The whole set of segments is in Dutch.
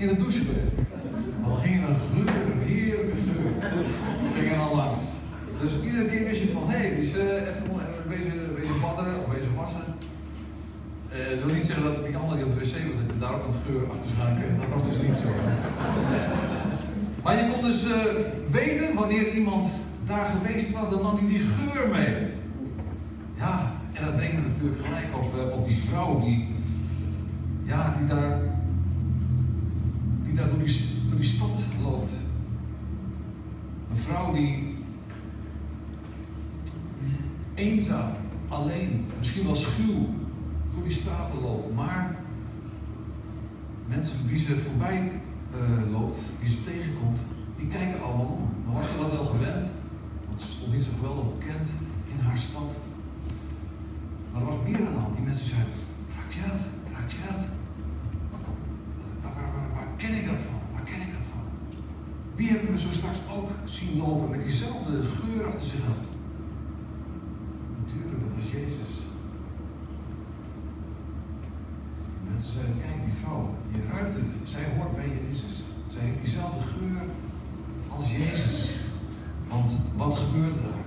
in de douche geweest. Maar dan ging er een geur, een heerlijke geur. Ging er al langs. Dus iedere keer wist je van, hé, hey, die is uh, even wezen, wezen badderen of wezen wassen. Uh, dat wil niet zeggen dat die andere die op de wc was, dat daar ook een geur achter zou. Dat was dus niet zo. Maar je kon dus uh, weten wanneer iemand daar geweest was, dan nam hij die geur mee. Ja, en dat brengt me natuurlijk gelijk op, op die vrouw die, ja, die daar, door die, door die stad loopt. Een vrouw die eenzaam, alleen, misschien wel schuw door die straten loopt, maar mensen wie ze voorbij uh, loopt, die ze tegenkomt, die kijken allemaal om. Maar was ze dat wel gewend? Want ze stond niet zo geweldig bekend in haar stad. Maar er was meer aan de hand. Die mensen zeiden, raak je dat? Raak je dat? Waar, waar, waar, waar, ken ik dat van? Waar ken ik dat van? Wie hebben we zo straks ook zien lopen met diezelfde geur achter zich? Natuurlijk, dat was Jezus. Mensen zeiden, kijk die vrouw, je ruikt het. Zij hoort bij Jezus. Zij heeft diezelfde geur als Jezus. Want wat gebeurde daar?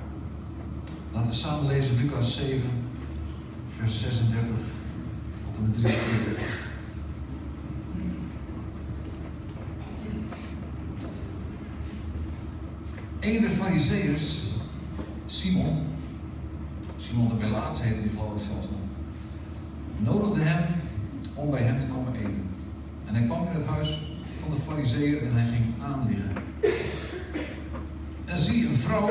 Laten we samen lezen Lucas 7, vers 36 tot en met 43. Een der fariseërs, Simon, Simon de Melaats heette die geloof ik zelfs nog, nodigde hem om bij hem te komen eten. En hij kwam in het huis van de fariseer en hij ging aanliggen. En zie een vrouw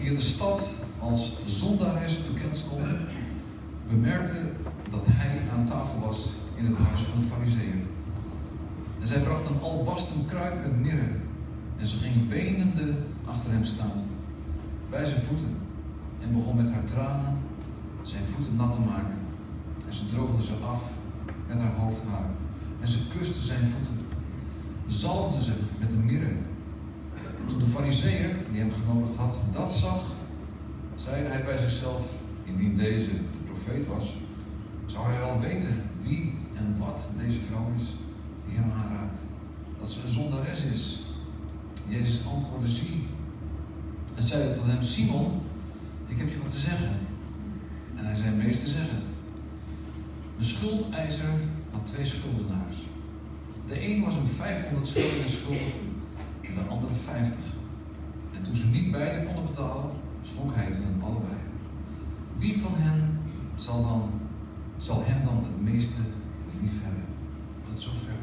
die in de stad als zondares bekend stond, bemerkte dat hij aan tafel was in het huis van de fariseer. En zij bracht een albasten kruik met mirre en ze ging wenende achter hem staan, bij zijn voeten, en begon met haar tranen zijn voeten nat te maken. En ze droogde ze af met haar hoofdhaar. En ze kuste zijn voeten. Zalfde ze met de mirre. Toen de fariseer, die hem genodigd had, dat zag, zeide hij bij zichzelf, indien deze de profeet was, zou hij wel weten wie en wat deze vrouw is die hem aanraakt. Dat ze een zondares is. Jezus antwoordde, zie. En zei tot hem, Simon, ik heb je wat te zeggen. En hij zei, meester, zeg het. Een schuldeiser had twee schuldenaars. De een was hem 500 schulden schuldig en de andere 50. En toen ze niet beide konden betalen, schonk hij het hen allebei. Wie van hen zal, dan, zal hem dan het meeste lief hebben? Tot zover.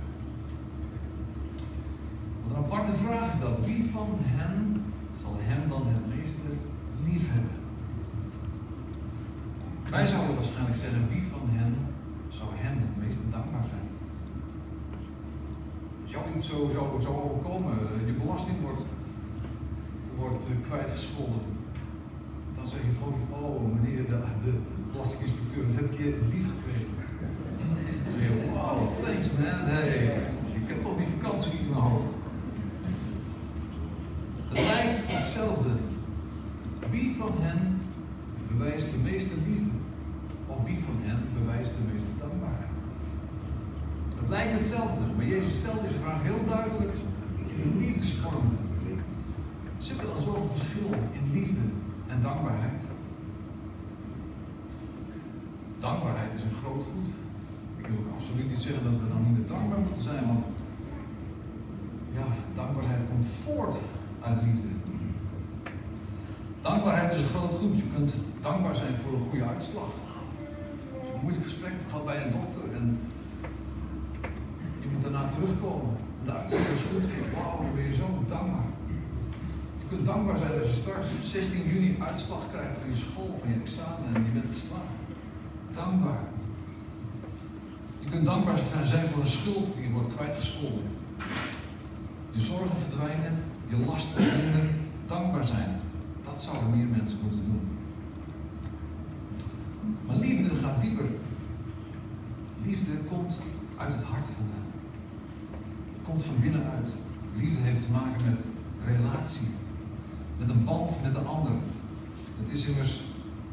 Wat een aparte vraag is dat. Wie van hen zal hem dan het meeste lief hebben? Wij zouden waarschijnlijk zeggen, wie van hen zou hem het meeste dankbaar zijn? Als jou iets zo zou, zou overkomen, je belasting wordt, wordt kwijtgescholden, dan zeg je toch, oh meneer de, belastinginspecteur, dat heb je lief gekregen. Dan zeg je, wow, thanks man, hey, ik heb toch die vakantie in mijn hoofd. Het lijkt hetzelfde. Wie van hen bewijst de meeste liefde? Of wie van hen bewijst de meeste dankbaarheid? Het lijkt hetzelfde, maar Jezus stelt deze vraag heel duidelijk in een liefdesvorm. Zit er dan zoveel verschil in liefde en dankbaarheid? Dankbaarheid is een groot goed. Ik wil absoluut niet zeggen dat we dan niet meer dankbaar moeten zijn, want ja, dankbaarheid komt voort uit liefde. Dankbaarheid is een groot goed. Je kunt dankbaar zijn voor een goede uitslag. Je een moeilijk gesprek gehad bij een dokter en je moet daarna terugkomen. En de uitslag is goed. Wauw, dan ben je zo dankbaar. Je kunt dankbaar zijn als je straks 16 juni uitslag krijgt van je school, van je examen en je bent geslaagd. Dankbaar. Je kunt dankbaar zijn voor een schuld die wordt kwijtgescholden. Je zorgen verdwijnen, je last verminderen, dankbaar zijn. Dat zouden meer mensen moeten doen. Maar liefde gaat dieper. Liefde komt uit het hart vandaan. Het komt van binnenuit. Liefde heeft te maken met relatie. Met een band met de ander. Het is immers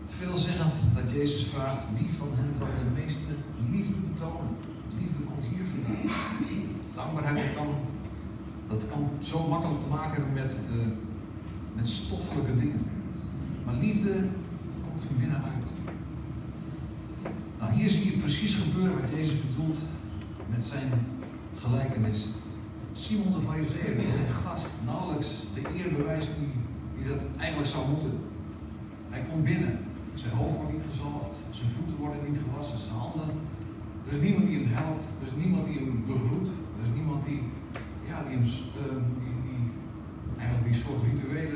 veelzeggend dat Jezus vraagt wie van hen zal de meeste liefde betonen. Liefde komt hier vandaan. Dankbaarheid kan, dat kan zo makkelijk te maken hebben met, uh, met stoffelijke dingen. Maar liefde, komt van binnenuit. Nou, hier zie je precies gebeuren wat Jezus bedoelt met zijn gelijkenis. Simon de Farizeeër, een gast nauwelijks de eer bewijst die, dat eigenlijk zou moeten. Hij komt binnen, zijn hoofd wordt niet gezalfd, zijn voeten worden niet gewassen, zijn handen. Er is niemand die hem helpt, er is niemand die hem begroet, er is niemand die, ja, die hem uh, die, die, eigenlijk die soort rituelen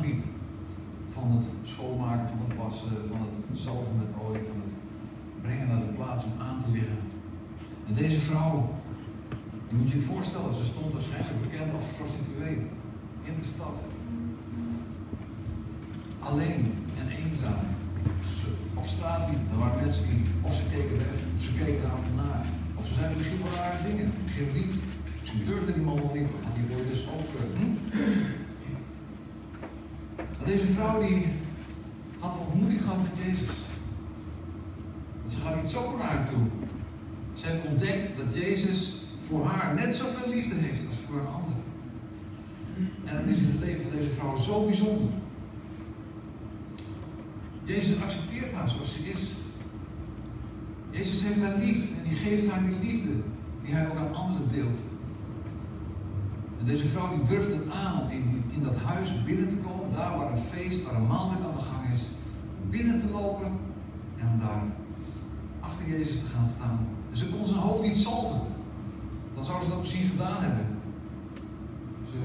Van het schoonmaken, van het wassen, van het zalven met olie, van het brengen naar de plaats om aan te liggen. En deze vrouw, je moet je voorstellen, ze stond waarschijnlijk bekend als prostituee in de stad. Alleen en eenzaam. Op straat liepen, er waren mensen die of ze keken weg, of ze keken naar. Of ze zeiden misschien wel rare dingen, misschien niet. Misschien durfde die man wel niet, want die woorden dus ook. Uh, hm? Deze vrouw die had ontmoeting gehad met Jezus. ze gaat niet zomaar naar toe. Ze heeft ontdekt dat Jezus voor haar net zoveel liefde heeft als voor een ander. En dat is in het leven van deze vrouw zo bijzonder. Jezus accepteert haar zoals ze is. Jezus heeft haar lief en die geeft haar die liefde die hij ook aan anderen deelt. En deze vrouw die durft het aan om in, in dat huis binnen te komen, daar waar een feest, waar een maaltijd aan de gang is, binnen te lopen en om daar achter Jezus te gaan staan. En ze kon zijn hoofd niet salven. Dan zou ze dat misschien gedaan hebben. Ze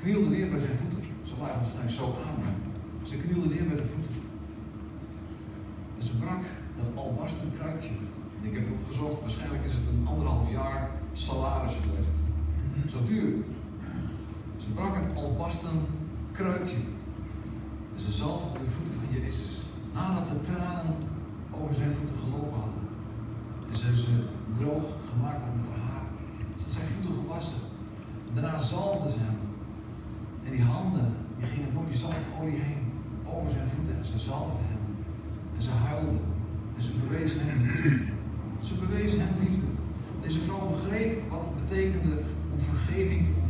knielde neer bij zijn voeten. Ze lagen waarschijnlijk zo aan, maar ze knielde neer bij de voeten. En ze brak dat albasten kruikje. Ik heb opgezocht, waarschijnlijk is het een anderhalf jaar salaris geweest. Zo duur. Ze brak het albasten kruikje. En ze zalfde de voeten van Jezus. Nadat de tranen over zijn voeten gelopen hadden. En ze ze droog gemaakt had met haar haar. Ze zijn voeten gewassen. Daarna zalfde ze hem. En die handen, die gingen door die zalfolie heen. Over zijn voeten. En ze zalfde hem. En ze huilde. En ze bewees hem liefde. Ze bewees hem liefde. Deze vrouw begreep wat het betekende om vergeving te.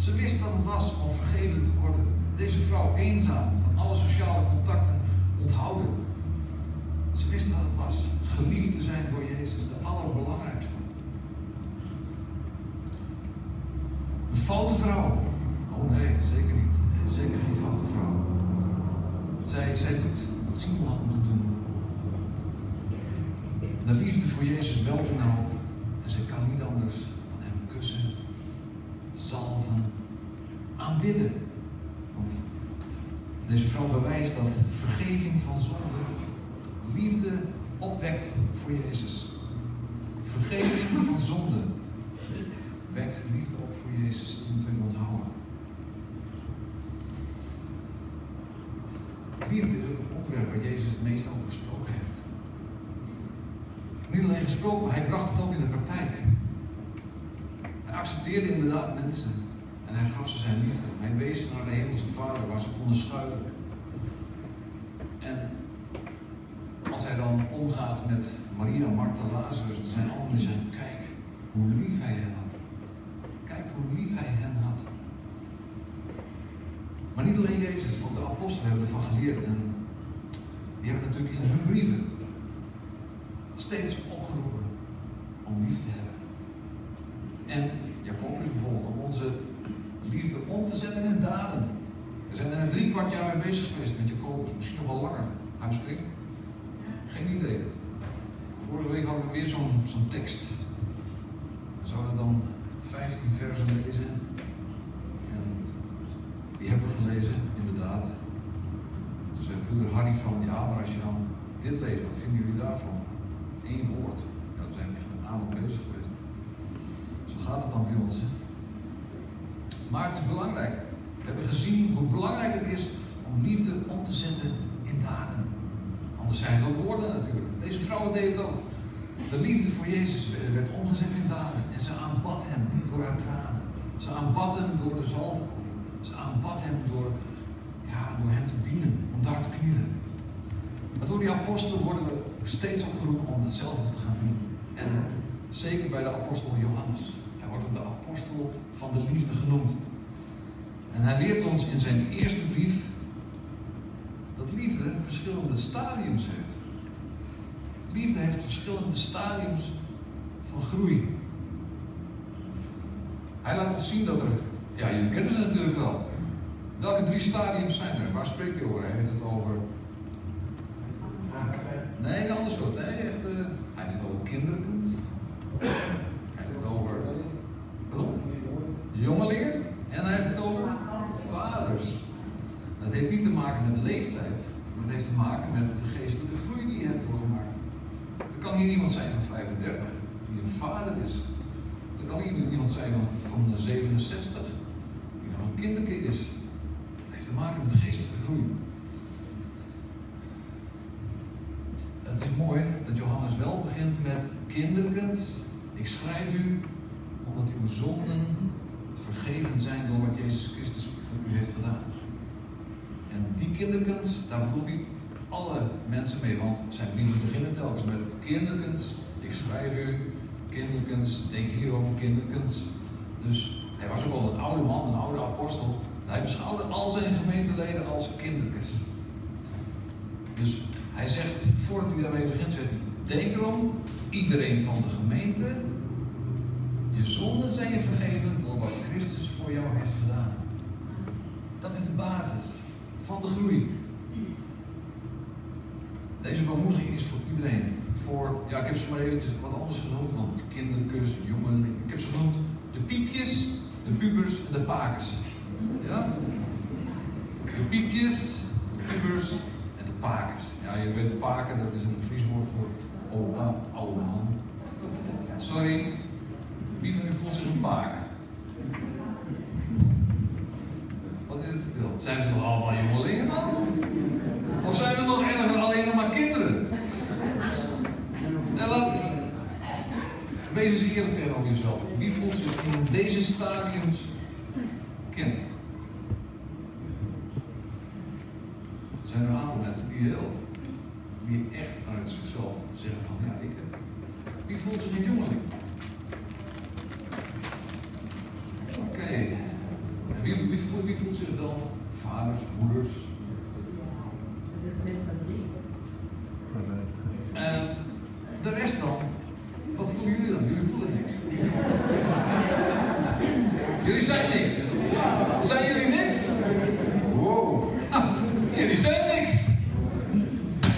Ze wist wat het was om vergeven te worden. Deze vrouw eenzaam, van alle sociale contacten onthouden. Ze wist wat het was. Geliefd te zijn door Jezus, de allerbelangrijkste. Een foute vrouw. Oh nee, zeker niet. Zeker geen foute vrouw. Zij, zij doet wat Simon had moeten doen. De liefde voor Jezus wel te. En zij kan niet anders dan hem kussen, aanbidden. Want deze vrouw bewijst dat vergeving van zonde liefde opwekt voor Jezus. Vergeving van zonde wekt liefde op voor Jezus. Dat moeten we onthouden. Liefde is ook een onderwerp waar Jezus het meest over gesproken heeft. Niet alleen gesproken, maar hij bracht het ook in de praktijk. Hij accepteerde inderdaad mensen en hij gaf ze zijn liefde. Hij wees naar de Hemelse Vader waar ze konden schuilen. En als hij dan omgaat met Maria, Martha, Lazarus, er zijn anderen die zeggen: Kijk hoe lief hij hen had. Kijk hoe lief hij hen had. Maar niet alleen Jezus, want de apostelen hebben ervan geleerd. En die hebben natuurlijk in hun brieven steeds opgeroepen om lief te hebben. En Jacobus bijvoorbeeld, om onze liefde om te zetten in daden. We zijn er een drie kwart jaar mee bezig geweest met Jacobus, misschien nog wel langer. Huiskring? Geen idee. Vorige week hadden we weer zo'n zo'n tekst. We zouden dan 15 versen lezen. En die hebben we gelezen, inderdaad. Toen zei broeder Harry van, ja, maar als je dan dit leest, wat vinden jullie daarvan? Eén woord. Ja, we zijn echt een avond bezig geweest. Zo gaat het dan bij ons. Maar het is belangrijk. We hebben gezien hoe belangrijk het is om liefde om te zetten in daden. Anders zijn het ook woorden natuurlijk. Deze vrouw deed het ook. De liefde voor Jezus werd omgezet in daden. En ze aanbad hem door haar tranen. Ze aanbad hem door de zalfolie. Ze aanbad hem door, ja, door hem te dienen, om daar te knielen. Maar door die apostelen worden we steeds opgeroepen om hetzelfde te gaan doen. En zeker bij de apostel Johannes. Wordt ook de apostel van de liefde genoemd. En hij leert ons in zijn eerste brief dat liefde verschillende stadiums heeft. Liefde heeft verschillende stadiums van groei. Hij laat ons zien dat er, ja, jullie kennen ze natuurlijk wel. Welke drie stadiums zijn er? Waar spreek je over? Hij heeft het over. Nee, een ander soort. Nee, echt, uh, hij heeft het over kinderkens. Hij heeft het over. Pardon? Jongelingen. En hij heeft het over vaders. Dat heeft niet te maken met de leeftijd. Het heeft te maken met de geestelijke groei die je hebt doorgemaakt. Er kan hier iemand zijn van 35 die een vader is. Er kan hier iemand zijn van, van 67 die nog een kinderke is te maken met geestelijke groei. Het is mooi dat Johannes wel begint met kinderkens. Ik schrijf u omdat uw zonden vergeven zijn door wat Jezus Christus voor u heeft gedaan. En die kinderkens, daar bedoelt hij alle mensen mee, want zijn brieven beginnen telkens met kinderkens. Ik schrijf u, kinderkens, denk hierom, kinderkens. Dus hij was ook al een oude man, een oude apostel. Hij beschouwde al zijn gemeenteleden als kindertjes. Dus hij zegt, voordat hij daarmee begint, zegt denk erom, iedereen van de gemeente, je zonden zijn je vergeven door wat Christus voor jou heeft gedaan. Dat is de basis van de groei. Deze bemoediging is voor iedereen. Voor, ja, ik heb ze maar eventjes wat anders genoemd, want kinderkus, jongen, ik heb ze genoemd de piepjes, de pubers en de pakers. Ja? De piepjes, de pubers en de pakers. Ja, je weet de paken, dat is een Fries woord voor opa, oude man. Sorry, wie van u voelt zich een paken? Wat is Zijn we nog allemaal jongelingen dan? Of zijn we nog erger alleen nog maar kinderen? Ja, laat, wees eens eerlijk tegenover jezelf. Wie voelt zich in deze stadiums kind? zijn er een aantal mensen die heel, die echt vanuit zichzelf zeggen van ja, ik Wie voelt zich een jongeling? Oké. En wie, voelt, zich dan vaders, moeders? Is meestal drie. En de rest dan? Wat voelen jullie dan? Jullie voelen niks. jullie zijn niks. Zijn jullie niks? Wow. Nou, jullie zijn niks.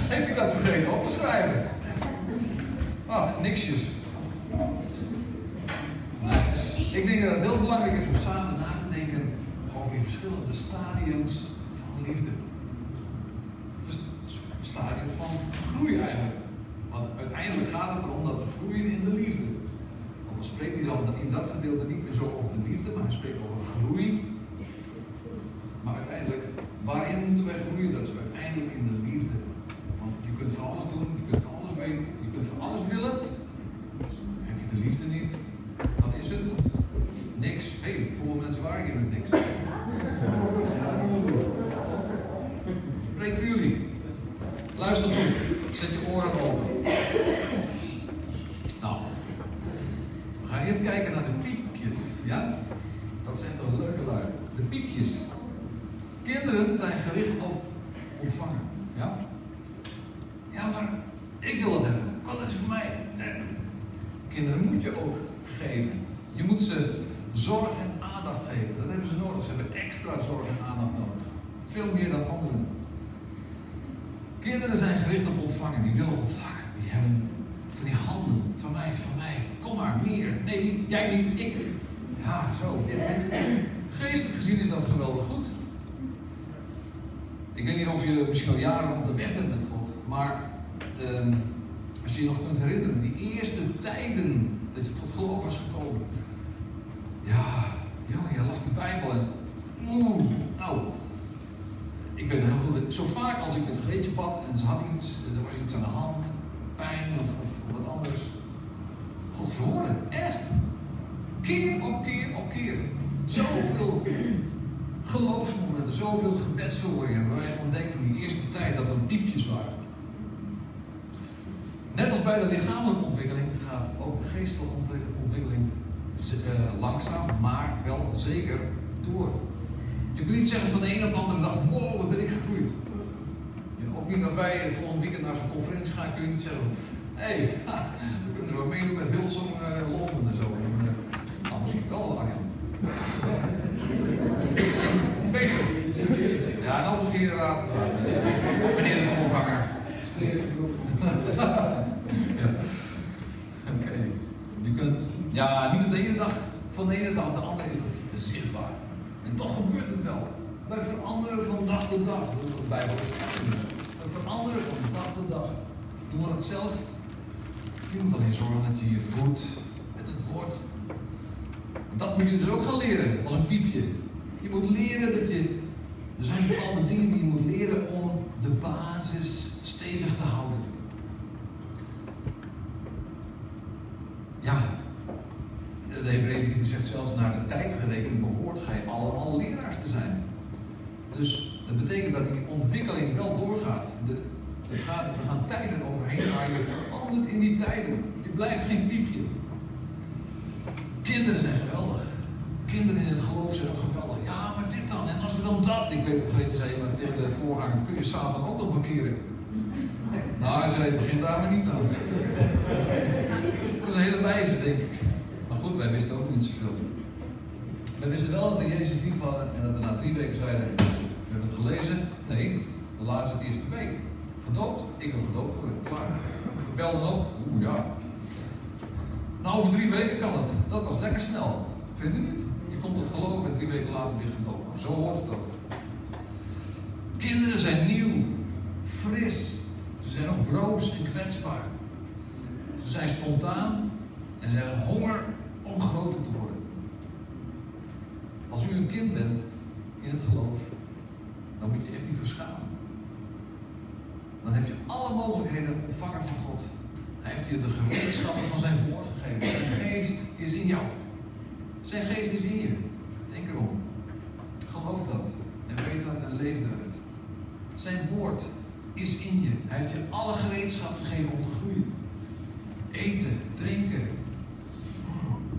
Heeft u dat vergeten op te schrijven? Ach, niksjes. Ik denk dat het heel belangrijk is om samen na te denken over die verschillende stadiums van liefde. Stadiums van groei eigenlijk. Want uiteindelijk gaat het erom dat we groeien in de liefde. Want dan spreekt hij dan in dat gedeelte niet meer zo over de liefde, maar hij spreekt over groei. Maar uiteindelijk, waarin moeten wij groeien? Dat is uiteindelijk in de liefde. Want je kunt van alles doen, je kunt van alles weten, je kunt van alles willen. Heb je de liefde niet, dan is het niks. Hé, hey, hoeveel mensen waren hier met niks? Spreek voor jullie. Luister goed. Zet je oren open. Nou, we gaan eerst kijken naar de piepjes. Ja? Dat zijn toch leuke lui. De piepjes. Kinderen zijn gericht op ontvangen. Ja? Ja, maar ik wil het hebben. Wat is voor mij? Nee. Kinderen moet je ook geven. Je moet ze zorg en aandacht geven. Dat hebben ze hebben extra zorg en aandacht nodig. Veel meer dan anderen. Kinderen zijn gericht op ontvangen, die willen ontvangen. Die hebben van die handen, van mij, van mij, kom maar, meer. Nee, jij niet, ik. Ja, zo. Geestelijk gezien is dat geweldig goed. Ik weet niet of je misschien al jaren op de weg bent met God, maar uh, als je je nog kunt herinneren, die eerste tijden dat je tot geloof was gekomen. Ja, jongen, je las de Bijbel en oeh, nou, ik ben heel goed. Zo vaak als ik met Greetje bad en ze had iets, er was iets aan de hand, pijn of, of wat anders. God verhoorde, echt. Keer op keer op keer. Zoveel geloofsmomenten, zoveel gebedsverhoringen wij ontdekt in die eerste tijd dat er piepjes waren. Net als bij de lichamelijke ontwikkeling gaat ook de geestelijke ontwikkeling eh, langzaam, maar wel zeker door. Je kunt niet zeggen van de ene op de andere dag, wow, wat ben ik gegroeid. Ook niet als wij volgend weekend naar zo'n conferentie gaan, kun je niet zeggen, hé, hey, we kunnen zo meedoen met Hillsong uh, Londen en zo. En, uh, nou, misschien wel, Arjan. Beter. Ja, nou begin je raad. Meneer de voorganger. ja. Oké. Okay. Je kunt, ja, niet op de ene dag, van de ene dag op de andere is dat zichtbaar. En toch gebeurt het wel. Wij veranderen van dag tot dag. Dat is wat de Bijbel We veranderen van dag tot dag. Doen we dat zelf? Je moet alleen zorgen dat je je voedt met het woord. Dat moet je dus ook gaan leren, als een piepje. Je moet leren dat je. Er zijn bepaalde dingen die je moet leren om de basis stevig te houden. Ja, de Hebreeën zegt zelfs naar de tijd gerekend behoort gij allemaal leraars te zijn. Dus dat betekent dat die ontwikkeling wel doorgaat. De, gaat, er gaan tijden overheen, maar je verandert in die tijden. Je blijft geen piepje. Kinderen zijn geweldig. Kinderen in het geloof zijn ook geweldig. Ja, maar dit dan. En als we dan dat. Ik weet het, Gretje zei maar tegen de voorganger, kun je Satan ook nog bekeren? Nou, hij zei, begin daar maar niet aan. Dat is een hele wijze, denk ik. Goed, wij wisten ook niet zoveel. Wij wisten wel dat we Jezus lief hadden en dat we na drie weken zeiden, we hebben het gelezen. Nee, we lazen het eerste week. Gedoopt? Ik wil gedoopt worden. Klaar. Ik belde op. Oeh, ja. Nou, over drie weken kan het. Dat was lekker snel. Vindt u niet? Je komt tot geloof en drie weken later weer gedoopt. Zo hoort het ook. Kinderen zijn nieuw, fris. Ze zijn ook broos en kwetsbaar. Ze zijn spontaan en ze hebben honger om groter te worden. Als u een kind bent in het geloof, dan moet je echt niet verschamen. Dan heb je alle mogelijkheden ontvangen van God. Hij heeft je de gereedschappen van zijn woord gegeven. Zijn geest is in jou. Zijn geest is in je. Denk erom. Geloof dat. En weet dat en leef eruit. Zijn woord is in je. Hij heeft je alle gereedschap gegeven om te groeien. Eten, drinken.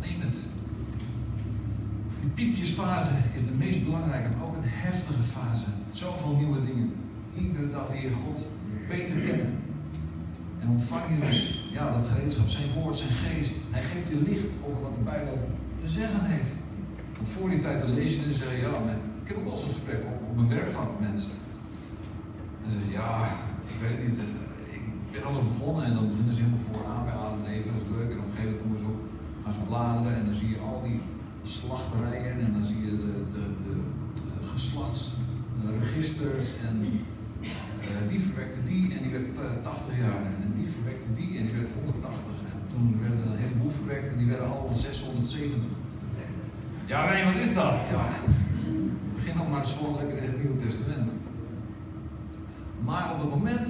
Neem. Die piepjesfase is de meest belangrijke, maar ook een heftige fase. Zoveel nieuwe dingen. Iedere dag leer je God beter kennen. En ontvang je dus ja, dat gereedschap, zijn woord, zijn geest. Hij geeft je licht over wat de Bijbel te zeggen heeft. Want voor die tijd dan lees je en zeg je, ja, ik heb ook eens een gesprek op, mijn werk gehad met mensen. En ze ja, ik weet niet, ik ben alles begonnen en dan beginnen ze helemaal vooraan bij Adam en Eva, dat is leuk. En op een gegeven moment komen ze op, gaan ze en dan zie je al die slachterijen en dan zie je de, de, de, de geslachtsregisters en uh, die verwekte die en die werd uh, 80 jaar en die verwekte die en die werd 180 en toen werden er een heleboel verwekt en die werden allemaal 670. Ja, nee, wat is dat? Ja, begin nog maar eens gewoon lekker in het Nieuwe Testament. Maar op het moment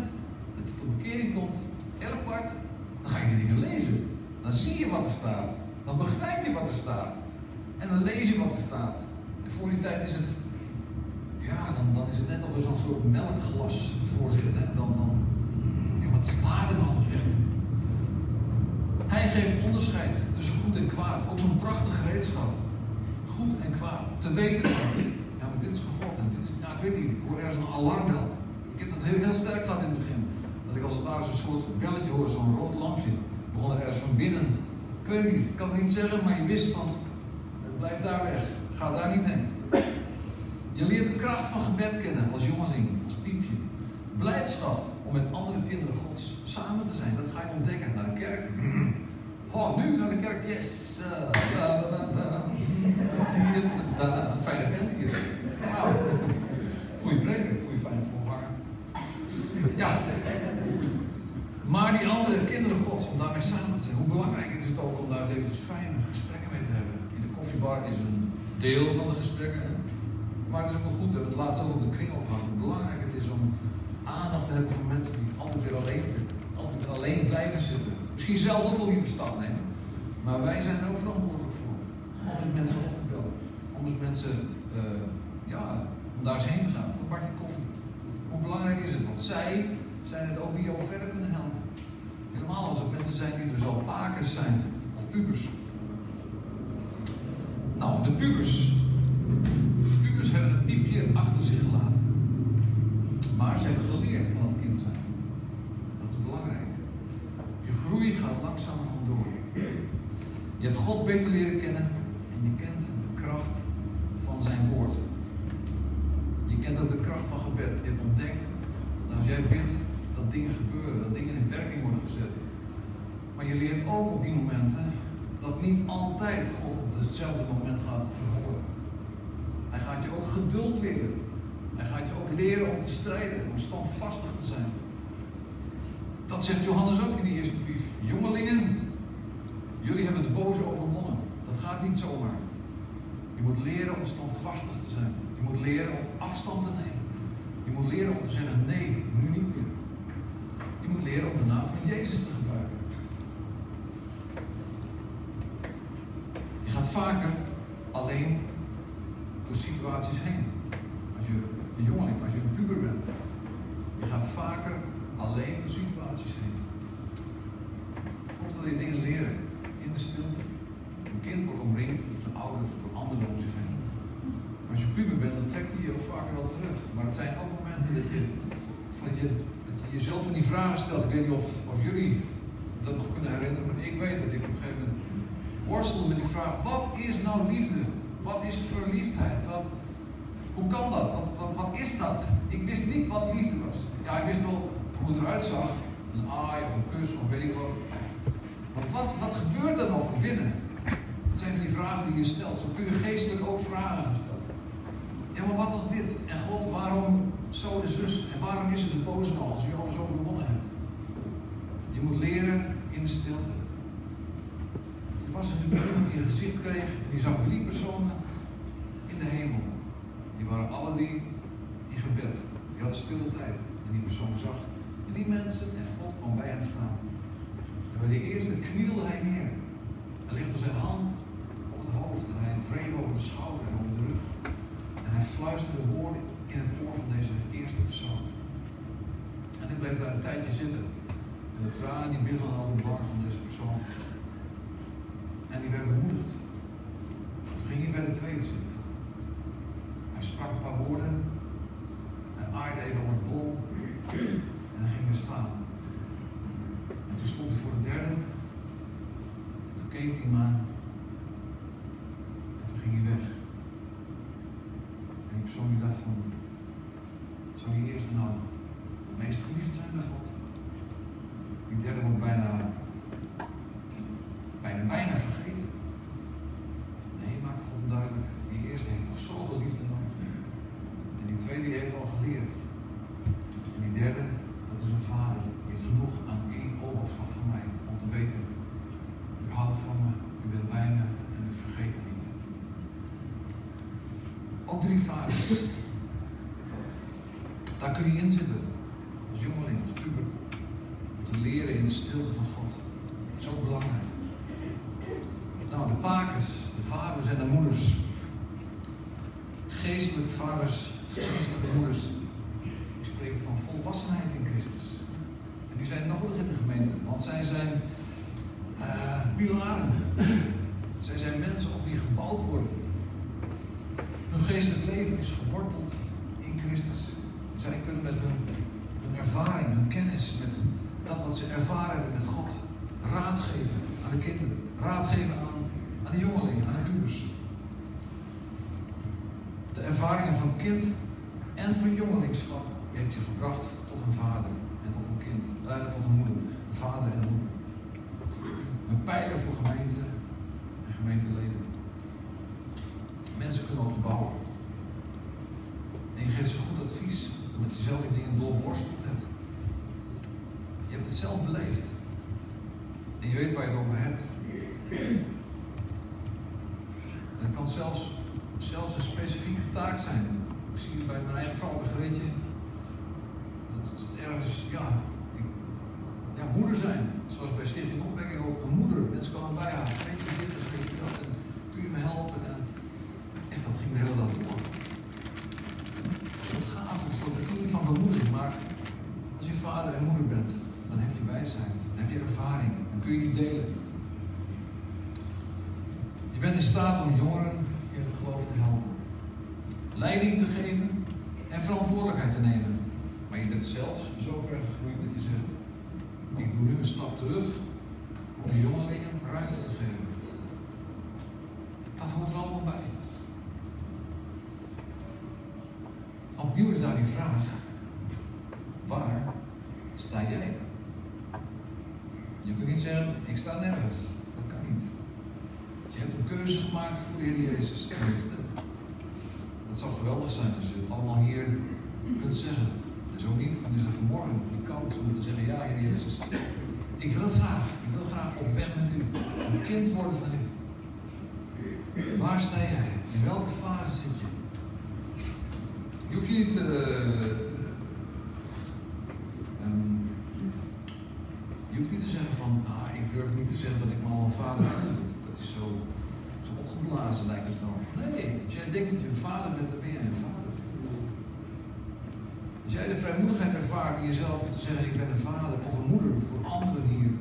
dat je tot bekering komt, heel apart, dan ga je die dingen lezen. Dan zie je wat er staat. Dan begrijp je wat er staat. En dan lees je wat er staat. En voor die tijd is het, ja, dan, dan is het net alsof er zo'n soort melkglas voor zit. Hè? Dan, dan, ja, wat staat er nou toch echt? Hij geeft onderscheid tussen goed en kwaad. Ook zo'n prachtig gereedschap. Goed en kwaad. Te weten van, ja, maar dit is van God en dit is, ja, ik weet niet, ik hoor ergens een alarmbel. Ik heb dat heel, heel sterk gehad in het begin. Dat ik als het ware zo'n soort belletje hoor, zo'n rood lampje. Begon er ergens van binnen. Ik weet niet, ik kan het niet zeggen, maar je wist van, blijf daar weg. Ga daar niet heen. Je leert de kracht van gebed kennen als jongeling, als piepje. Blijdschap om met andere kinderen Gods samen te zijn. Dat ga je ontdekken naar de kerk. Oh, nu naar de kerk, yes! Fijne band hier. Wauw. Goeie preker, goede fijne voorganger. Ja. Maar die andere kinderen Gods, om daarmee samen te zijn. Hoe belangrijk is het ook om daar dus fijne gesprekken mee te hebben. In de koffiebar is een deel van de gesprekken. Maar het is ook wel goed, we hebben het laatst ook op de kring gehad. Hoe belangrijk het is om aandacht te hebben voor mensen die altijd weer alleen zitten. Altijd alleen blijven zitten. Misschien zelf ook wel die stap nemen. Maar wij zijn er ook verantwoordelijk voor. Om eens mensen op te bellen. Om eens mensen, uh, ja, om daar eens heen te gaan voor een bakje koffie. Hoe belangrijk is het? Want zij zijn het ook die jou verder kunnen helpen. Helemaal als het mensen zijn die dus al pakers zijn, of pubers. Nou, de pubers. De pubers hebben het piepje achter zich gelaten. Maar ze hebben geleerd van het kind zijn. Dat is belangrijk. Je groei gaat langzamerhand door. Je hebt God beter leren kennen en je kent de kracht van zijn woord. Je kent ook de kracht van gebed. Je hebt ontdekt dat als jij bidt, dat dingen gebeuren, dat dingen in werking worden gezet. Maar je leert ook op die momenten dat niet altijd God op hetzelfde moment gaat verhoren. Hij gaat je ook geduld leren. Hij gaat je ook leren om te strijden, om standvastig te zijn. Dat zegt Johannes ook in die eerste brief. Jongelingen, jullie hebben de boze overwonnen. Dat gaat niet zomaar. Je moet leren om standvastig te zijn. Je moet leren om afstand te nemen. Je moet leren om te zeggen nee, nu niet meer. Moet leren om de naam van Jezus te gebruiken. Je gaat vaker alleen door situaties heen. Als je een jongeling, als je een puber bent. Je gaat vaker alleen door situaties heen. God wil je dingen leren in de stilte. Een kind wordt omringd door zijn ouders, door anderen om zich heen. Als je puber bent, dan trek je je vaker wel terug. Maar het zijn ook momenten dat je, van je, dat je jezelf die vragen stelt. Ik weet niet of, of jullie dat nog kunnen herinneren, maar ik weet dat ik op een gegeven moment worstelde met die vraag: wat is nou liefde? Wat is verliefdheid? Wat, hoe kan dat? Wat, wat, is dat? Ik wist niet wat liefde was. Ja, ik wist wel hoe het eruit zag. Een aai of een kus of weet ik wat. Maar wat, wat gebeurt er nou van binnen? Dat zijn van die vragen die je stelt. Zo kun je geestelijk ook vragen stellen. Ja, maar wat als dit? En God, waarom zo de zus? En waarom is het de boze al als je alles overwonnen hebt? Je moet leren in de stilte. Er was een iemand die een gezicht kreeg en die zag drie personen in de hemel. Die waren alle drie in gebed. Die hadden stille tijd. En die persoon zag drie mensen en God kwam bij hen staan. En bij de eerste knielde hij neer. Hij legde zijn hand op het hoofd en hij wreef over de schouder en over de rug. En hij fluisterde woorden in het oor van deze eerste persoon. En ik bleef daar een tijdje zitten. En de tranen die biddelden over de van deze persoon. En die werd bemoedigd. Toen ging hij bij de tweede zitten. Hij sprak een paar woorden. Hij aaide even op het bol. En hij ging weer staan. En toen stond hij voor de derde. En toen keek hij hem aan. En toen ging hij weg. En die persoon die dacht van, zou die eerste nou het meest geliefd zijn bij God? Die derde wordt bijna, bijna, bijna vergeten. Nee, maakt God duidelijk. Die eerste heeft nog zoveel liefde nodig. En die tweede die heeft al geleerd. En die derde, dat is een vader. Die heeft genoeg aan één oogopslag van mij om te weten. U houdt van me, u bent bij me en u vergeet me niet. Ook drie vaders. Daar kun je in zitten. Als jongeling, als puber. Om te leren in de stilte van God. Zo belangrijk. Nou, de pakers, de vaders en de moeders. Geestelijke vaders, geestelijke moeders. Ik spreek van volwassenheid in Christus. En die zijn nodig in de gemeente, want zij zijn eh, pilaren. Zij zijn mensen op wie gebouwd worden. Hun geestelijk leven is geworteld in Christus. Zij kunnen met hun, hun ervaring, hun kennis, met dat wat ze ervaren hebben met God, raad geven aan de kinderen, raad geven aan, aan de jongelingen, aan de pubers. De ervaringen van kind en van jongelingschap heeft je gebracht tot een vader en tot een kind, eh, tot een moeder, een vader en een moeder. Een pijler voor gemeente en gemeenteleden. Mensen kunnen op je bouwen. En je geeft ze goed advies, omdat je zelf die dingen doorworsteld hebt. Je hebt het zelf beleefd. En je weet waar je het over hebt. En het kan zelfs, zelfs een specifieke taak zijn. Ik zie bij mijn eigen vrouw bij. Dat is ergens, ja, ik, ja, moeder zijn. Zoals bij Stichting Opwekking ook een moeder. Mensen komen bij haar. Weet je dit weet je dat en kun je me helpen? En echt, dat ging hele dag door. Gave, een soort bediening van bemoediging. Maar als je vader en moeder bent, dan heb je wijsheid. Dan heb je ervaring. Dan kun je die delen. Je bent in staat om jongeren in het geloof te helpen. Leiding te geven en verantwoordelijkheid te nemen. Maar je bent zelfs zo ver gegroeid dat je zegt, ik doe nu een stap terug om de jongelingen ruimte te geven. Dat hoort er allemaal bij. Opnieuw is daar die vraag, waar sta jij? Je kunt niet zeggen, ik sta nergens. Dat kan niet. Je hebt een keuze gemaakt voor de Jezus. Tenminste, dat zou geweldig zijn als je het allemaal hier kunt zeggen. Zo niet, dan is er vanmorgen die kans om te zeggen, ja Heer Jezus, ik wil het graag. Ik wil graag op weg met u. Een kind worden van u. Waar sta jij? In welke fase zit je? Je hoeft je niet... ehm, je hoeft niet te zeggen van, ah, ik durf niet te zeggen dat ik me al een vader voel. Dat, is zo, zo opgeblazen lijkt het wel. Nee, als jij denkt dat je een vader bent, dan ben jij een vader. Als jij de vrijmoedigheid ervaart in jezelf om te zeggen, ik ben een vader of een moeder voor anderen hier.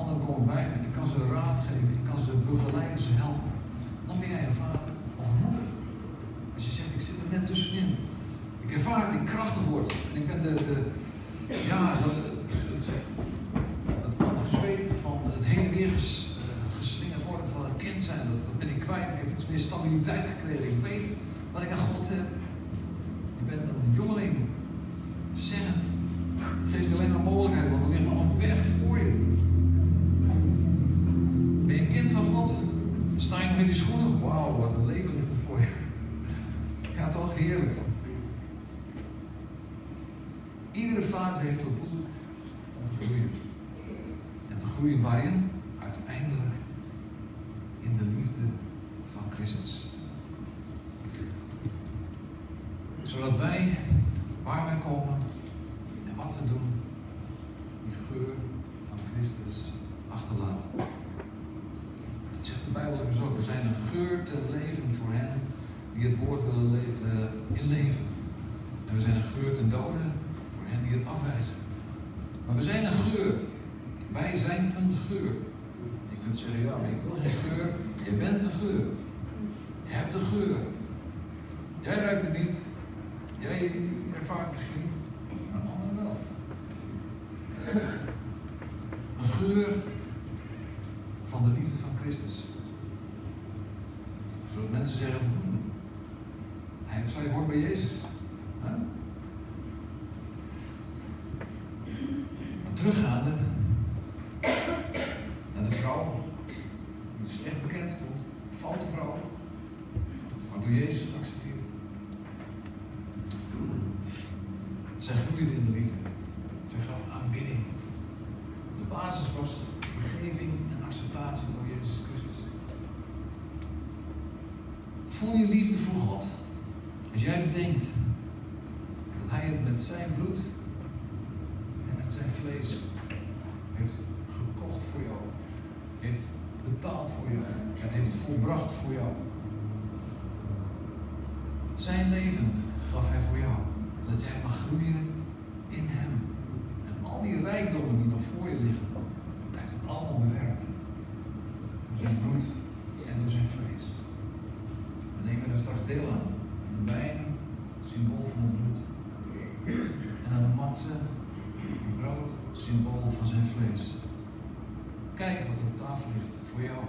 Anderen komen bij me, ik kan ze raad geven, ik kan ze begeleiden, ze helpen. Dan ben jij een vader of een moeder. Als je zegt, ik zit er net tussenin. Ik ervaar dat ik krachtig word. En ik ben de, de ja, het, het, het, het van het heen en weer eh, geslingerd worden van het kind zijn. Dat, dat ben ik kwijt. Ik heb iets meer stabiliteit gekregen. Ik weet wat ik aan God heb. En te groeien waarin? Uiteindelijk in de liefde van Christus. Zodat wij, waar wij komen en wat we doen, die geur van Christus achterlaten. Dat zegt de Bijbel immers ook. We zijn een geur te leven voor hen die het woord willen le- eh, inleven. En we zijn een geur te doden voor hen die het afwijzen. Maar we zijn een geur. Wij zijn een geur. Je kunt zeggen, ja, maar ik wil geen geur. Je bent een geur. Je hebt een geur. Jij ruikt het niet. Jij ervaart het misschien. Maar anderen wel. Een geur van de liefde van Christus. Zodat mensen zeggen, "Hmm, hij of zij hoort bij Jezus. Huh? Maar teruggaande naar de vrouw die bekend stond, foute vrouw, maar door Jezus geaccepteerd. Zij groeide in de liefde. Zij gaf aanbidding. De basis was vergeving en acceptatie door Jezus Christus. Voel je liefde voor God. Als jij bedenkt dat Hij het met zijn bloed en met zijn vlees heeft gekocht voor jou, heeft betaald voor jou en heeft volbracht voor jou. Zijn leven gaf Hij voor jou, dat jij mag groeien in Hem. En al die rijkdommen die nog voor je liggen, Hij heeft het allemaal bewerkt. Door zijn bloed en door zijn vlees. We nemen daar straks deel aan. De wijn, symbool van het bloed. En aan de matse, het brood, symbool van zijn vlees. Kijk wat er op tafel ligt voor jou.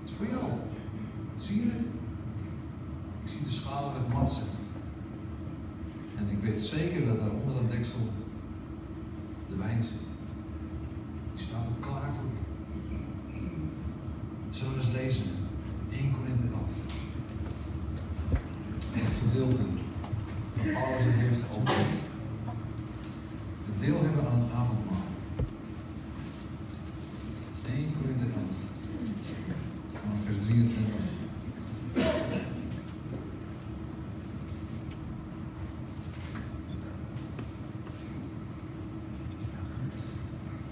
Het is voor jou. Zie je het? Ik zie de schalen met matsen. En ik weet zeker dat daar onder dat deksel de wijn zit. Die staat ook klaar voor je. Zullen we eens lezen? 1 Korinthe 11. Het gedeelte dat Paulus het heeft over het het deel hebben aan het avondmaal. 1 Korinthe 11. Vanaf vers 23.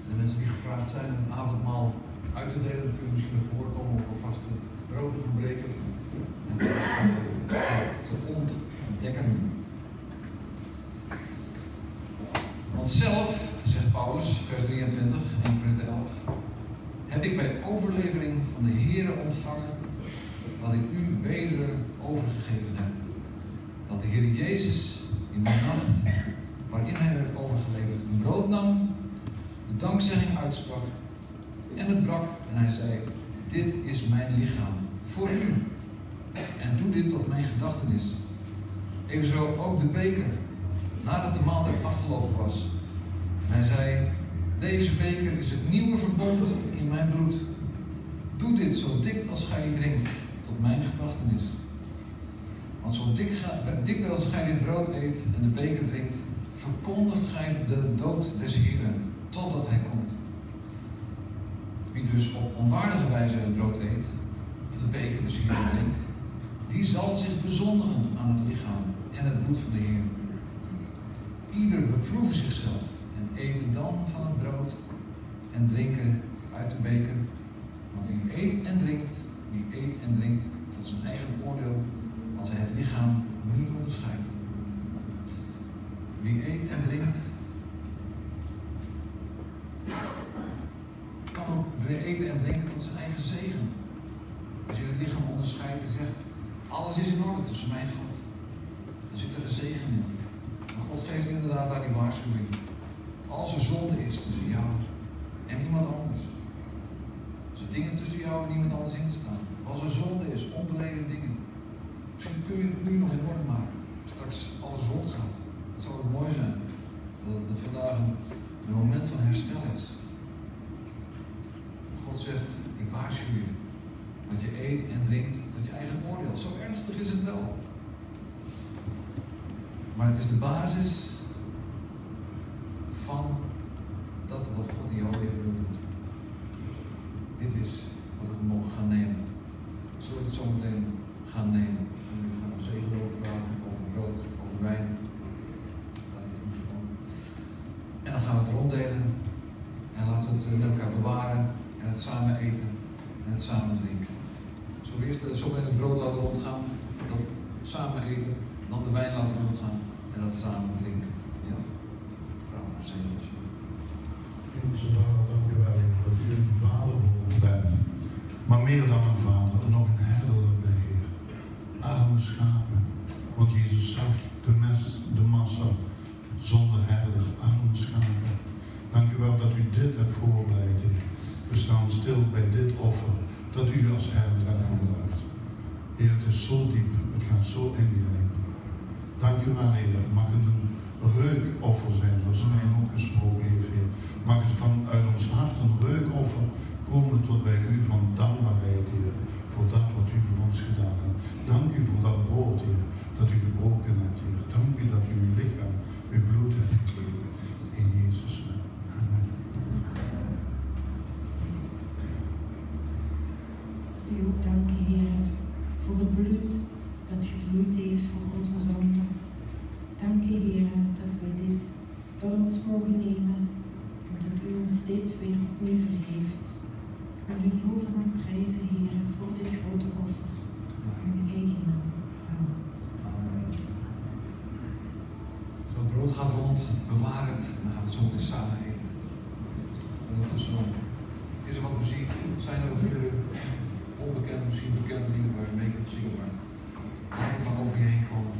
De mensen die gevraagd zijn om het avondmaal uit te delen, kunnen misschien naar voren komen om alvast het brood te verbreken en te ontdekken. Zelf, zegt Paulus, vers 23, 1 Korinthe 11, heb ik bij overlevering van de Here ontvangen wat ik u weder overgegeven heb. Dat de Heer Jezus in de nacht waarin hij werd overgeleverd een brood nam, de dankzegging uitsprak en het brak en hij zei, dit is mijn lichaam voor u. En doe dit tot mijn gedachtenis. Evenzo ook de beker, nadat de maaltijd afgelopen was. Hij zei, deze beker is het nieuwe verbond in mijn bloed. Doe dit zo dik als gij drinkt, tot mijn gedachtenis. Want zo dik, dikwijls gij dit brood eet en de beker drinkt, verkondigt gij de dood des Heeren, totdat hij komt. Wie dus op onwaardige wijze het brood eet, of de beker des Heeren drinkt, die zal zich bezondigen aan het lichaam en het bloed van de Heer. Ieder beproeft zichzelf eten dan van het brood en drinken uit de beker. Want wie eet en drinkt, wie eet en drinkt tot zijn eigen oordeel, als hij het lichaam niet onderscheidt. Wie eet en drinkt, kan ook eten en drinken tot zijn eigen zegen. Als je het lichaam onderscheidt en zegt, alles is in orde tussen mij en God. Dan zit er een zegen in. Maar God geeft inderdaad daar die waarschuwing. Als er zonde is tussen jou en iemand anders. Als er dingen tussen jou en iemand anders in staan. Als er zonde is, onbeleden dingen. Misschien kun je het nu nog in orde maken. Straks alles rond gaat. Het zou mooi zijn. Dat het vandaag een, een moment van herstel is. God zegt, ik waarschuw je. Want je eet en drinkt tot je eigen oordeel. Zo ernstig is het wel. Maar het is de basis van dat wat God in jouw leven wil doen. Dit is wat we mogen gaan nemen. Zullen we het zo meteen gaan nemen? En we gaan een zegen over vragen, over brood, over wijn. En dan gaan we het ronddelen. En laten we het met elkaar bewaren. En het samen eten. En het samen drinken. We eerst zo meteen het brood laten rondgaan. Dat samen eten. Dan de wijn laten rondgaan. En dat samen drinken. Hemelse Vader, dank u wel dat u een vader voor ons bent. Maar meer dan een vader, nog een herder erbij, Heer. Arme schapen. Want Jezus zag de mes, de massa, zonder herder, arme schapen. Dank u wel dat u dit hebt voorbereid, Heer. We staan stil bij dit offer, dat u als herder hebt gebruikt. Heer, het is zo diep, het gaat zo in heen. Dank u wel, Heer. Mag het een reukoffer zijn, zoals mij ook gesproken heeft, Heer. Mag het vanuit ons hart een reukoffer komen tot bij u van dankbaarheid, voor dat wat u voor ons gedaan hebt. Dank u voor dat brood, dat u gebroken hebt. Dank u dat u uw lichaam, uw bloed hebt gegeven. In Jezus' naam. Amen. U ook danken, Heer, voor het bloed dat gevloeid heeft voor onze zonden. Dank u, Heer, dat wij dit tot ons mogen nemen en dat u ons steeds weer opnieuw vergeeft. We u loven en prijzen, Heer, voor dit grote offer. In uw eigen naam. Amen. Zo het brood gaat rond, bewaar het. En dan gaan we het zo meteen samen eten. Ondertussen is er wat muziek. Zijn er wat liederen? Onbekend, misschien bekend liederen waar je mee kunt zingen. Maar laat het maar over je heen komen.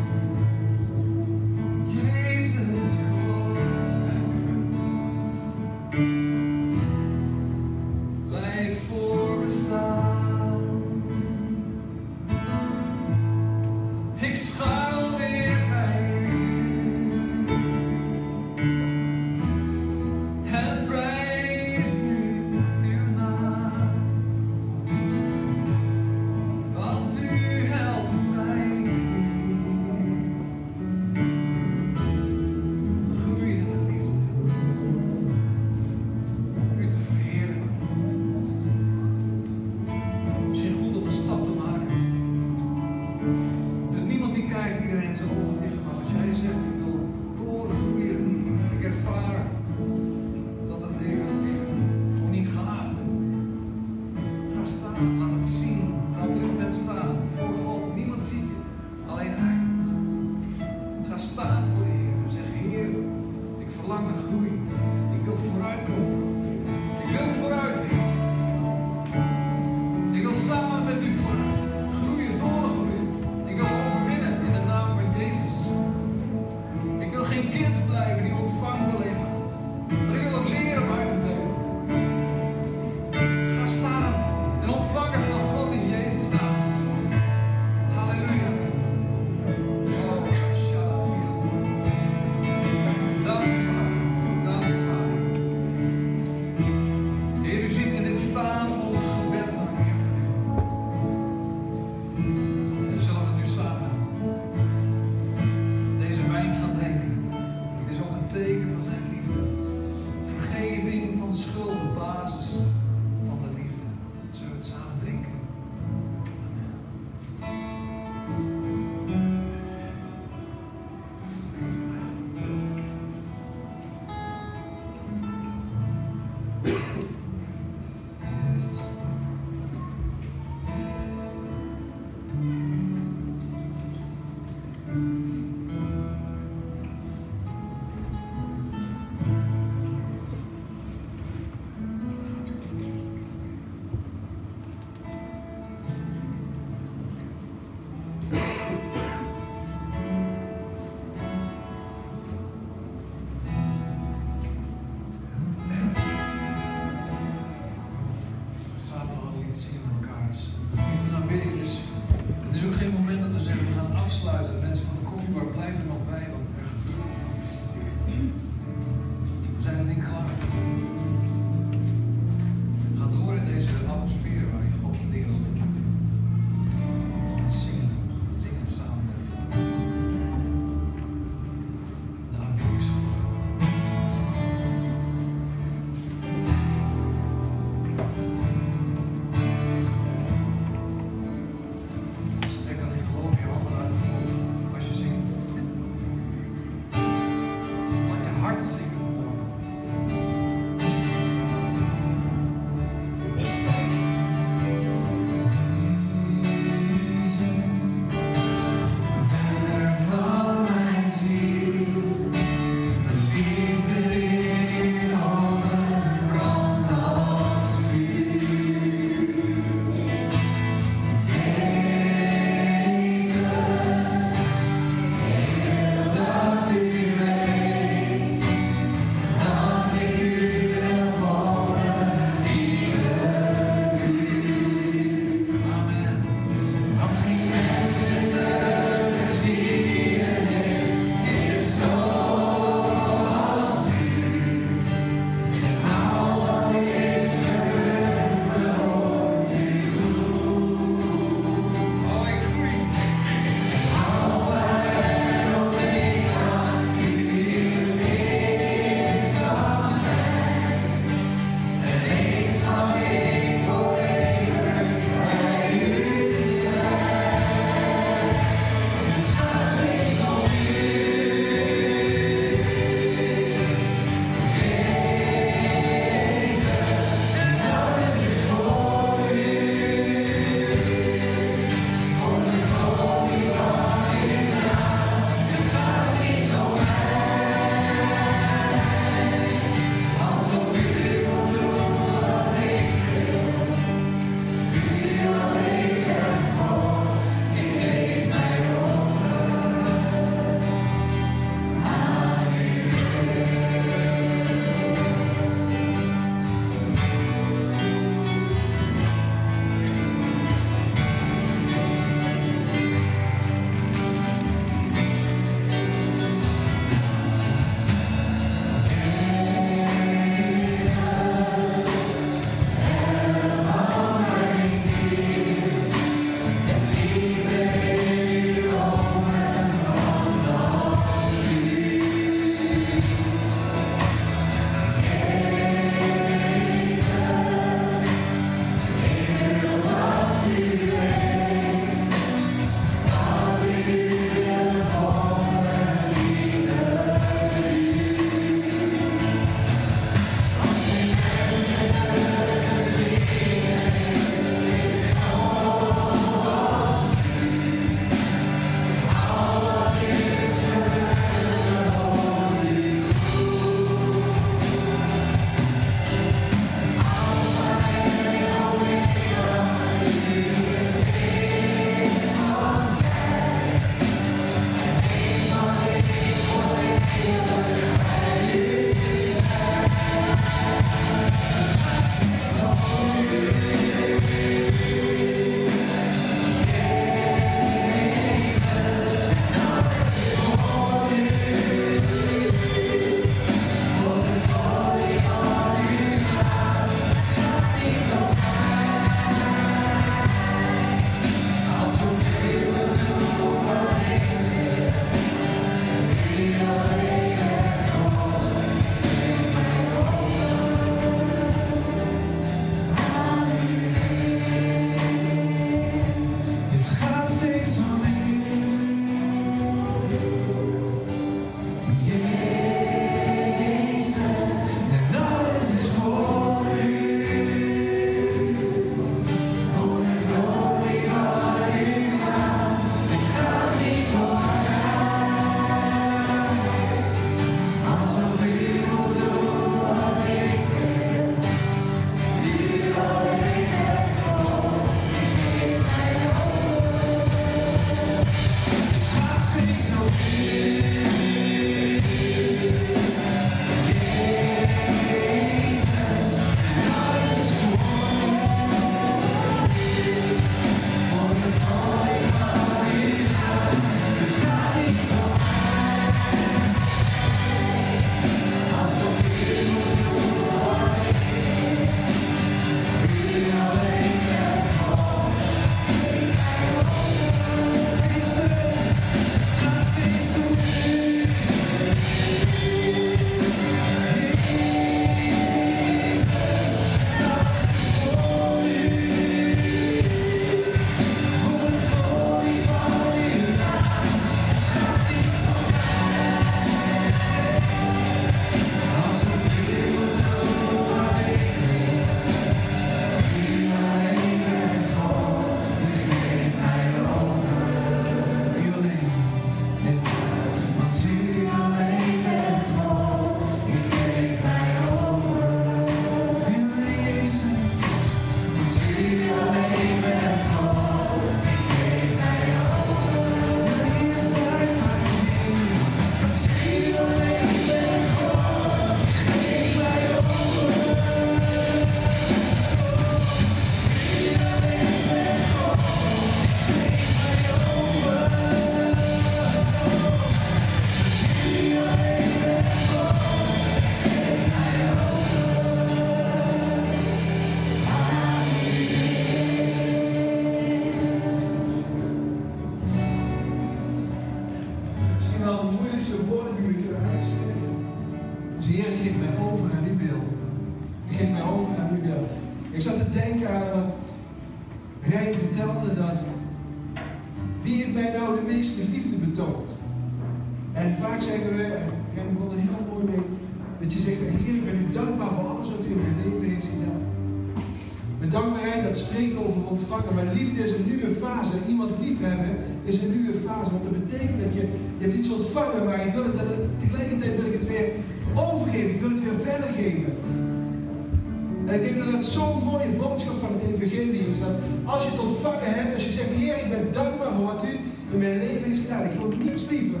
Wat u in mijn leven heeft gedaan. Ik wil niets liever.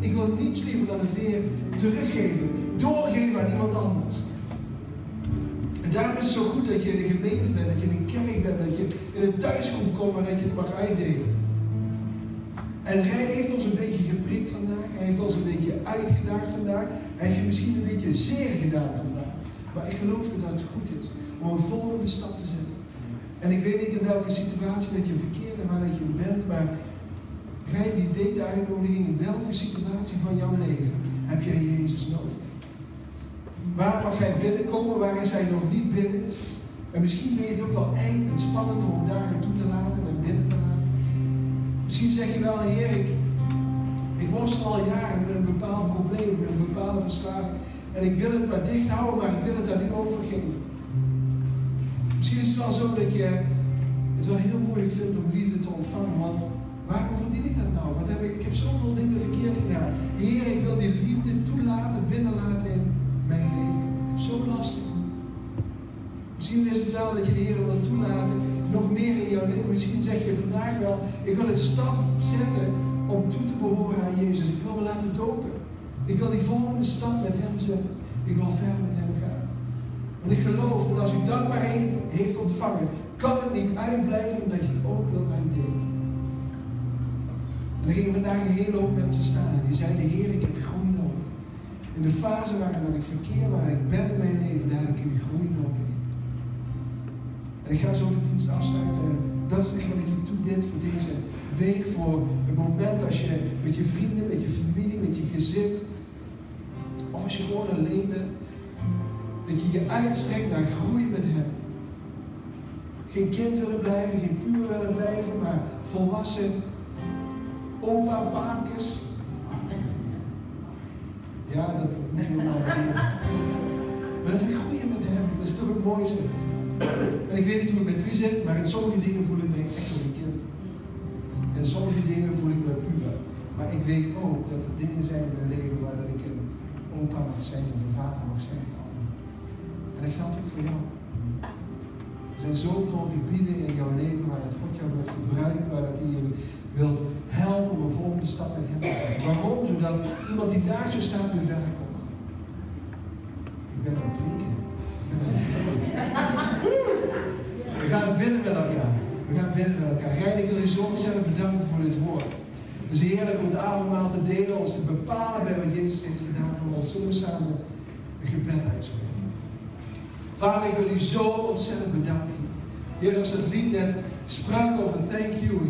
Ik wil niets liever dan het weer teruggeven. Doorgeven aan iemand anders. En daarom is het zo goed dat je in een gemeente bent, dat je in een kerk bent, dat je in een thuis komt komen en dat je het mag uitdelen. En Rijn heeft ons een beetje geprikt vandaag. Hij heeft ons een beetje uitgedaagd vandaag. Hij heeft je misschien een beetje zeer gedaan vandaag. Maar ik geloof dat het goed is om een volgende stap te zetten. En ik weet niet in welke situatie dat je verkeert en waar dat je bent, maar Rijn die de uitnodiging in welke situatie van jouw leven heb jij Jezus nodig? Waar mag hij binnenkomen? Waar is hij nog niet binnen? En misschien vind je het ook wel eng en spannend om daar naartoe te laten en binnen te laten. Misschien zeg je wel, Heer, ik, ik worstel al jaren met een bepaald probleem, met een bepaalde verslaving. En ik wil het maar dicht houden, maar ik wil het aan u overgeven. Misschien is het wel zo dat je het wel heel moeilijk vindt om liefde te ontvangen, want waarom verdien ik dat nou? Wat heb ik, ik heb zoveel dingen verkeerd gedaan. Heer, ik wil die liefde toelaten, binnenlaten in mijn leven. Zo lastig. Misschien is het wel dat je de Heer wil toelaten, nog meer in jouw leven. Misschien zeg je vandaag wel, ik wil een stap zetten om toe te behoren aan Jezus. Ik wil me laten dopen. Ik wil die volgende stap met Hem zetten. Ik wil verder met Hem. Want ik geloof dat als u dankbaarheid heeft ontvangen, kan het niet uitblijven omdat je het ook wilt uitdelen. En er gingen vandaag een hele hoop mensen staan en die zeiden, Heer, ik heb groei nodig. In de fase waarin ik verkeer, waar ik ben in mijn leven, daar heb ik uw groei nodig. En ik ga zo de dienst afsluiten. En dat is echt wat ik je toebid voor deze week. Voor het moment als je met je vrienden, met je familie, met je gezin. Of als je gewoon alleen bent. Dat je je uitstrekt naar groei met hem. Geen kind willen blijven, geen puur willen blijven, maar volwassen. Opa, paapjes. Ja, dat moet je wel. Maar dat we groeien met hem, dat is toch het mooiste. En ik weet niet hoe het met u zit, maar in sommige dingen voel ik me echt een kind. En in sommige dingen voel ik me puber. Maar ik weet ook dat er dingen zijn in mijn leven waar ik een opa mag zijn een vader mag zijn. En dat geldt ook voor jou. Er zijn zoveel gebieden in jouw leven waar dat God jou wilt gebruiken, waar dat hij je wilt helpen om een volgende stap met hem te zetten. Waarom? Zodat iemand die naast je staat weer verder komt. Ik ben aan het drinken. We gaan binnen met elkaar. We gaan binnen met elkaar. Rijn, ik wil je zo ontzettend bedanken voor dit woord. Dus heerlijk om het avondmaal te delen, ons te bepalen bij wat Jezus heeft gedaan voor ons. Zullen samen een gebed uitspreken? Vader, ik wil u zo ontzettend bedanken. Heer, als het lied net sprak over thank you.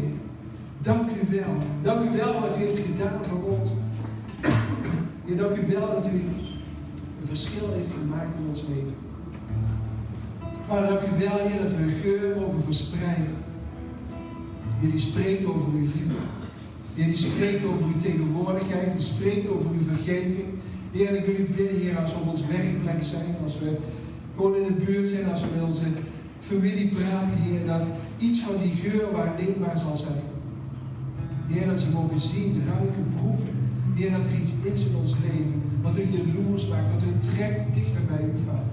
Dank u wel. Dank u wel wat u heeft gedaan voor ons. Heer, dank u wel dat u een verschil heeft gemaakt in ons leven. Vader, dank u wel, Heer, dat we een geur mogen verspreiden. Heer, die spreekt over uw liefde. Heer, die spreekt over uw tegenwoordigheid. Die spreekt over uw vergeving. Heer, ik wil u bidden, Heer, als we op ons werkplek zijn, als we gewoon in de buurt zijn, als we met onze familie praten, Heer, dat iets van die geur waarneembaar zal zijn. Heer, dat ze mogen zien, ruiken, proeven. Heer, dat er iets is in ons leven, wat u jaloers maakt, wat u trekt dichter bij u, Vader.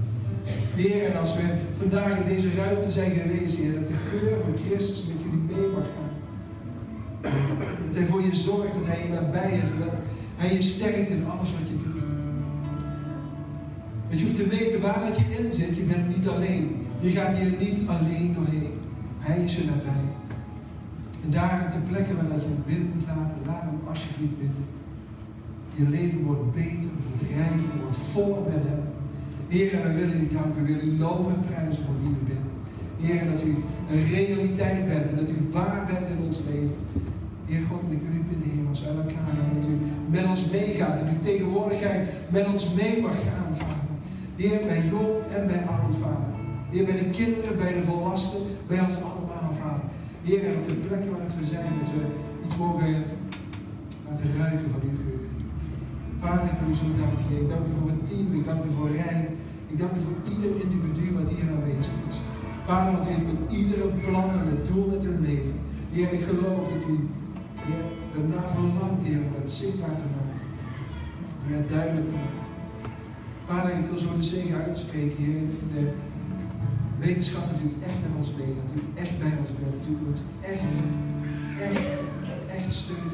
Heer, en als we vandaag in deze ruimte zijn geweest, Heer, dat de geur van Christus met jullie mee mag gaan. Dat Hij voor je zorgt, dat Hij je nabij is, dat Hij je sterkt in alles wat je doet. Want je hoeft te weten waar dat je in zit, je bent niet alleen. Je gaat hier niet alleen doorheen. Hij is je nabij. En daar ter plekke waar dat je hem binnen moet laten, laat hem alsjeblieft binnen. Je leven wordt beter, wordt rijker, wordt voller met hem. Heer, en we willen u danken, we willen u loven en prijzen voor wie u bent. Heer, dat u een realiteit bent en dat u waar bent in ons leven. Heer God, en ik wil u bidden, Heer, als uit elkaar gaan, dat u met ons meegaat. Dat uw tegenwoordigheid met ons mee mag gaan. Heer, bij Job en bij Arnold, Vader. Heer, bij de kinderen, bij de volwassenen, bij ons allemaal, Vader. Heer, en op de plekken waar we zijn, dat we iets mogen laten ruiken van uw geur. Vader, ik wil u zo danken. Ik dank u voor het team, ik dank u voor Rijn. Ik dank u voor ieder individu wat hier aanwezig is. Vader, want heeft met iedere plan en het doel met hun leven. Heer, ik geloof dat u Heer, daarna verlangt, Heer, om het zichtbaar te maken. Heer, duidelijk te maken. Vader, ik wil zo de zegen uitspreken, Heer, de wetenschap dat u echt met ons bent, dat u echt bij ons bent, dat u ons echt, echt, echt steunt.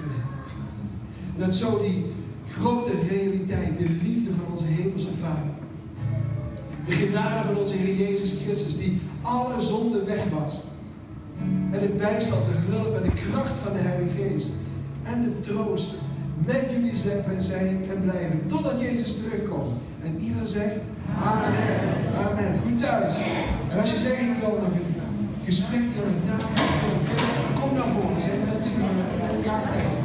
En dat zo die grote realiteit, de liefde van onze hemelse Vader, de genade van onze Heer Jezus Christus, die alle zonde wegwast. En de bijstand, de hulp en de kracht van de Heilige Geest. En de troost met jullie zijn en blijven totdat Jezus terugkomt. En ieder zegt Amen. Amen. Goed thuis. En als je zegt ik wil nog een gesprek het naam, kom naar voren. Zeg dat ze elkaar tegen.